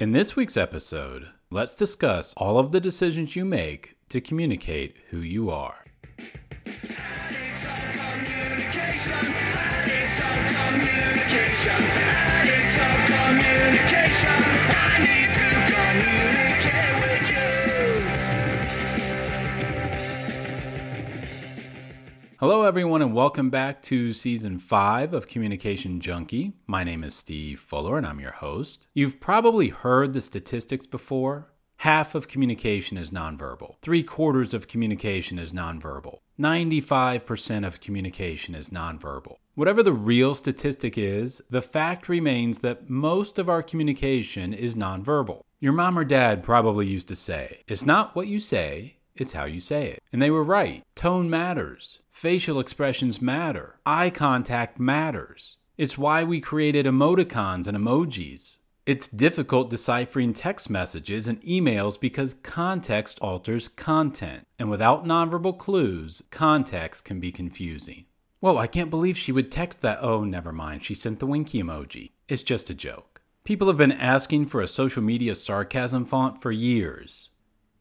In this week's episode, let's discuss all of the decisions you make to communicate who you are. Hello, everyone, and welcome back to season five of Communication Junkie. My name is Steve Fuller, and I'm your host. You've probably heard the statistics before. Half of communication is nonverbal, three quarters of communication is nonverbal, 95% of communication is nonverbal. Whatever the real statistic is, the fact remains that most of our communication is nonverbal. Your mom or dad probably used to say, It's not what you say, it's how you say it. And they were right. Tone matters. Facial expressions matter. Eye contact matters. It's why we created emoticons and emojis. It's difficult deciphering text messages and emails because context alters content. And without nonverbal clues, context can be confusing. Whoa, I can't believe she would text that. Oh, never mind. She sent the winky emoji. It's just a joke. People have been asking for a social media sarcasm font for years.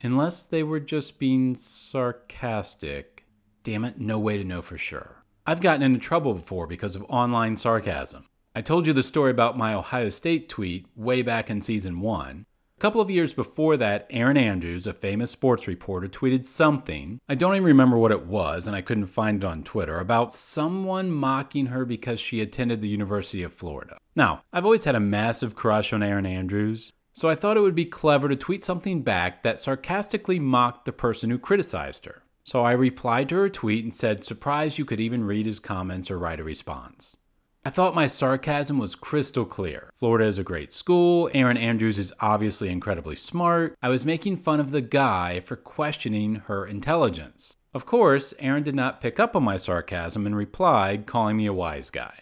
Unless they were just being sarcastic. Damn it, no way to know for sure. I've gotten into trouble before because of online sarcasm. I told you the story about my Ohio State tweet way back in season one. A couple of years before that, Erin Andrews, a famous sports reporter, tweeted something. I don't even remember what it was, and I couldn't find it on Twitter, about someone mocking her because she attended the University of Florida. Now, I've always had a massive crush on Erin Andrews, so I thought it would be clever to tweet something back that sarcastically mocked the person who criticized her. So I replied to her tweet and said, surprised you could even read his comments or write a response. I thought my sarcasm was crystal clear. Florida is a great school. Erin Andrews is obviously incredibly smart. I was making fun of the guy for questioning her intelligence. Of course, Erin did not pick up on my sarcasm and replied, calling me a wise guy.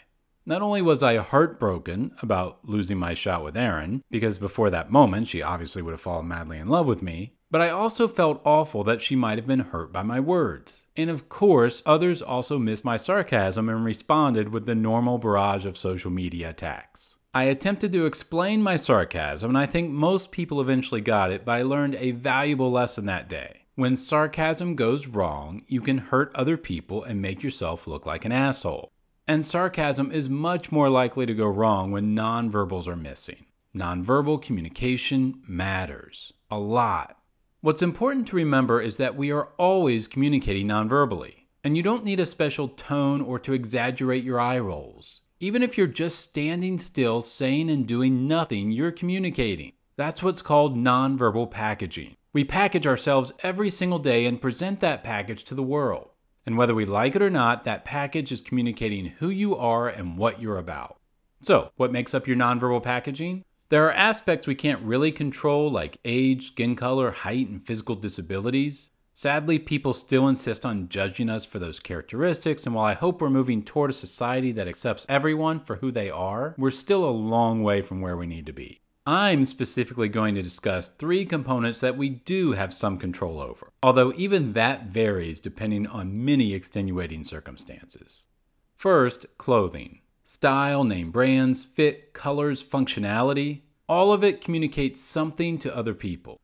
Not only was I heartbroken about losing my shot with Erin, because before that moment she obviously would have fallen madly in love with me, but I also felt awful that she might have been hurt by my words. And of course, others also missed my sarcasm and responded with the normal barrage of social media attacks. I attempted to explain my sarcasm, and I think most people eventually got it, but I learned a valuable lesson that day. When sarcasm goes wrong, you can hurt other people and make yourself look like an asshole. And sarcasm is much more likely to go wrong when nonverbals are missing. Nonverbal communication matters a lot. What's important to remember is that we are always communicating nonverbally, and you don't need a special tone or to exaggerate your eye rolls. Even if you're just standing still, saying and doing nothing, you're communicating. That's what's called nonverbal packaging. We package ourselves every single day and present that package to the world. And whether we like it or not, that package is communicating who you are and what you're about. So, what makes up your nonverbal packaging? There are aspects we can't really control, like age, skin color, height, and physical disabilities. Sadly, people still insist on judging us for those characteristics, and while I hope we're moving toward a society that accepts everyone for who they are, we're still a long way from where we need to be. I'm specifically going to discuss three components that we do have some control over, although even that varies depending on many extenuating circumstances. First, clothing. Style, name brands, fit, colors, functionality, all of it communicates something to other people.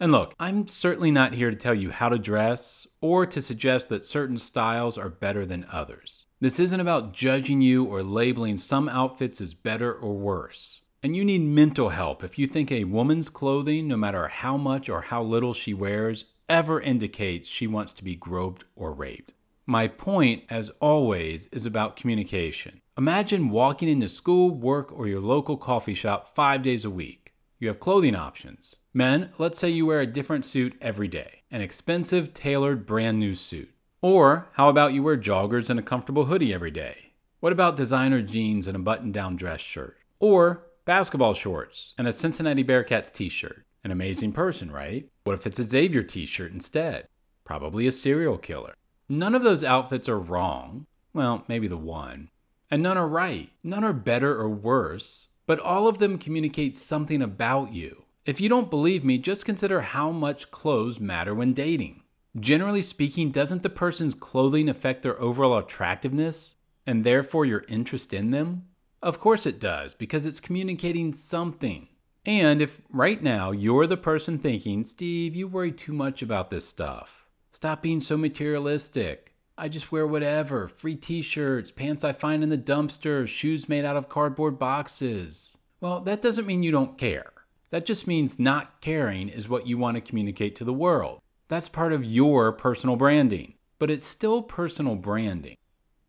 And look, I'm certainly not here to tell you how to dress or to suggest that certain styles are better than others. This isn't about judging you or labeling some outfits as better or worse. And you need mental help if you think a woman's clothing, no matter how much or how little she wears, ever indicates she wants to be groped or raped. My point, as always, is about communication. Imagine walking into school, work, or your local coffee shop five days a week. You have clothing options. Men, let's say you wear a different suit every day, an expensive, tailored, brand new suit. Or how about you wear joggers and a comfortable hoodie every day? What about designer jeans and a button down dress shirt? Or basketball shorts, and a Cincinnati Bearcats t shirt. An amazing person, right? What if it's a Xavier t shirt instead? Probably a serial killer. None of those outfits are wrong. Well, maybe the one. And none are right. None are better or worse. But all of them communicate something about you. If you don't believe me, just consider how much clothes matter when dating. Generally speaking, doesn't the person's clothing affect their overall attractiveness and therefore your interest in them? Of course it does, because it's communicating something. And if right now you're the person thinking, Steve, you worry too much about this stuff, stop being so materialistic. I just wear whatever free t shirts, pants I find in the dumpster, shoes made out of cardboard boxes. Well, that doesn't mean you don't care. That just means not caring is what you want to communicate to the world. That's part of your personal branding, but it's still personal branding.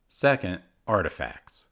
Second, artifacts.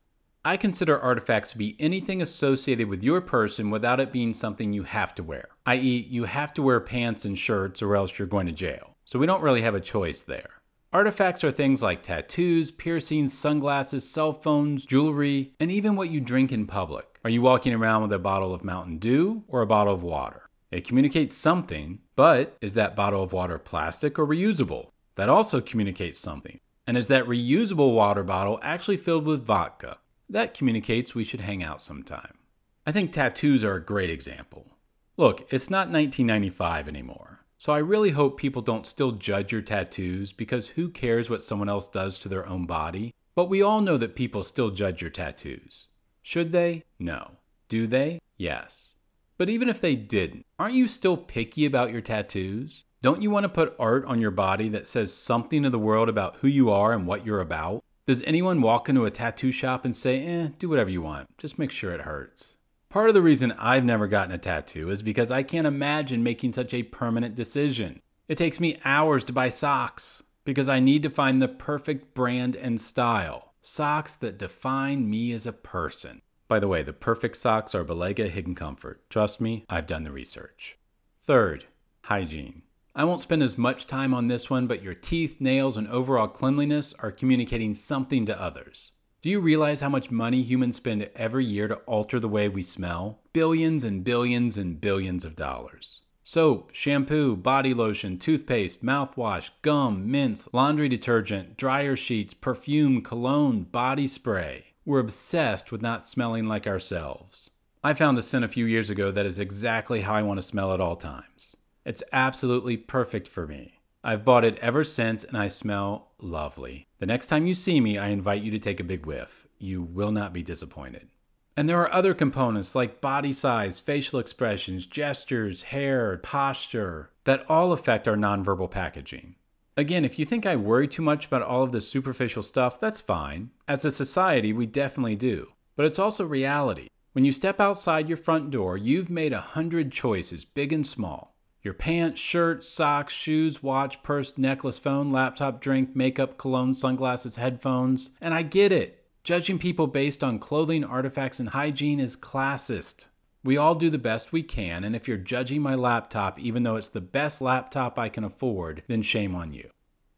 I consider artifacts to be anything associated with your person without it being something you have to wear, i.e., you have to wear pants and shirts or else you're going to jail. So we don't really have a choice there. Artifacts are things like tattoos, piercings, sunglasses, cell phones, jewelry, and even what you drink in public. Are you walking around with a bottle of Mountain Dew or a bottle of water? It communicates something, but is that bottle of water plastic or reusable? That also communicates something. And is that reusable water bottle actually filled with vodka? That communicates we should hang out sometime. I think tattoos are a great example. Look, it's not 1995 anymore, so I really hope people don't still judge your tattoos because who cares what someone else does to their own body? But we all know that people still judge your tattoos. Should they? No. Do they? Yes. But even if they didn't, aren't you still picky about your tattoos? Don't you want to put art on your body that says something to the world about who you are and what you're about? Does anyone walk into a tattoo shop and say, eh, do whatever you want, just make sure it hurts? Part of the reason I've never gotten a tattoo is because I can't imagine making such a permanent decision. It takes me hours to buy socks because I need to find the perfect brand and style. Socks that define me as a person. By the way, the perfect socks are Balega Hidden Comfort. Trust me, I've done the research. Third, hygiene. I won't spend as much time on this one, but your teeth, nails, and overall cleanliness are communicating something to others. Do you realize how much money humans spend every year to alter the way we smell? Billions and billions and billions of dollars. Soap, shampoo, body lotion, toothpaste, mouthwash, gum, mints, laundry detergent, dryer sheets, perfume, cologne, body spray. We're obsessed with not smelling like ourselves. I found a scent a few years ago that is exactly how I want to smell at all times. It's absolutely perfect for me. I've bought it ever since and I smell lovely. The next time you see me, I invite you to take a big whiff. You will not be disappointed. And there are other components like body size, facial expressions, gestures, hair, posture that all affect our nonverbal packaging. Again, if you think I worry too much about all of this superficial stuff, that's fine. As a society, we definitely do. But it's also reality. When you step outside your front door, you've made a hundred choices, big and small. Your pants, shirt, socks, shoes, watch, purse, necklace, phone, laptop, drink, makeup, cologne, sunglasses, headphones. And I get it. Judging people based on clothing, artifacts, and hygiene is classist. We all do the best we can, and if you're judging my laptop even though it's the best laptop I can afford, then shame on you.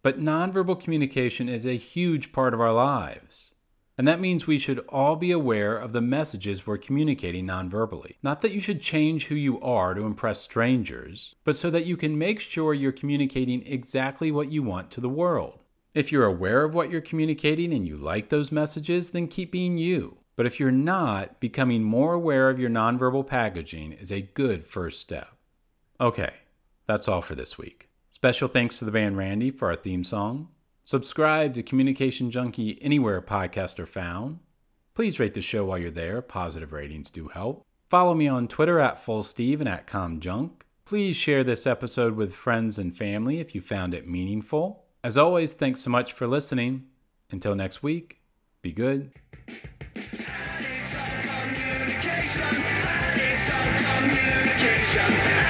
But nonverbal communication is a huge part of our lives. And that means we should all be aware of the messages we're communicating nonverbally. Not that you should change who you are to impress strangers, but so that you can make sure you're communicating exactly what you want to the world. If you're aware of what you're communicating and you like those messages, then keep being you. But if you're not, becoming more aware of your nonverbal packaging is a good first step. Okay, that's all for this week. Special thanks to the band Randy for our theme song. Subscribe to Communication Junkie anywhere podcasts are found. Please rate the show while you're there. Positive ratings do help. Follow me on Twitter at FullSteve and at ComJunk. Please share this episode with friends and family if you found it meaningful. As always, thanks so much for listening. Until next week, be good. Communication. Communication.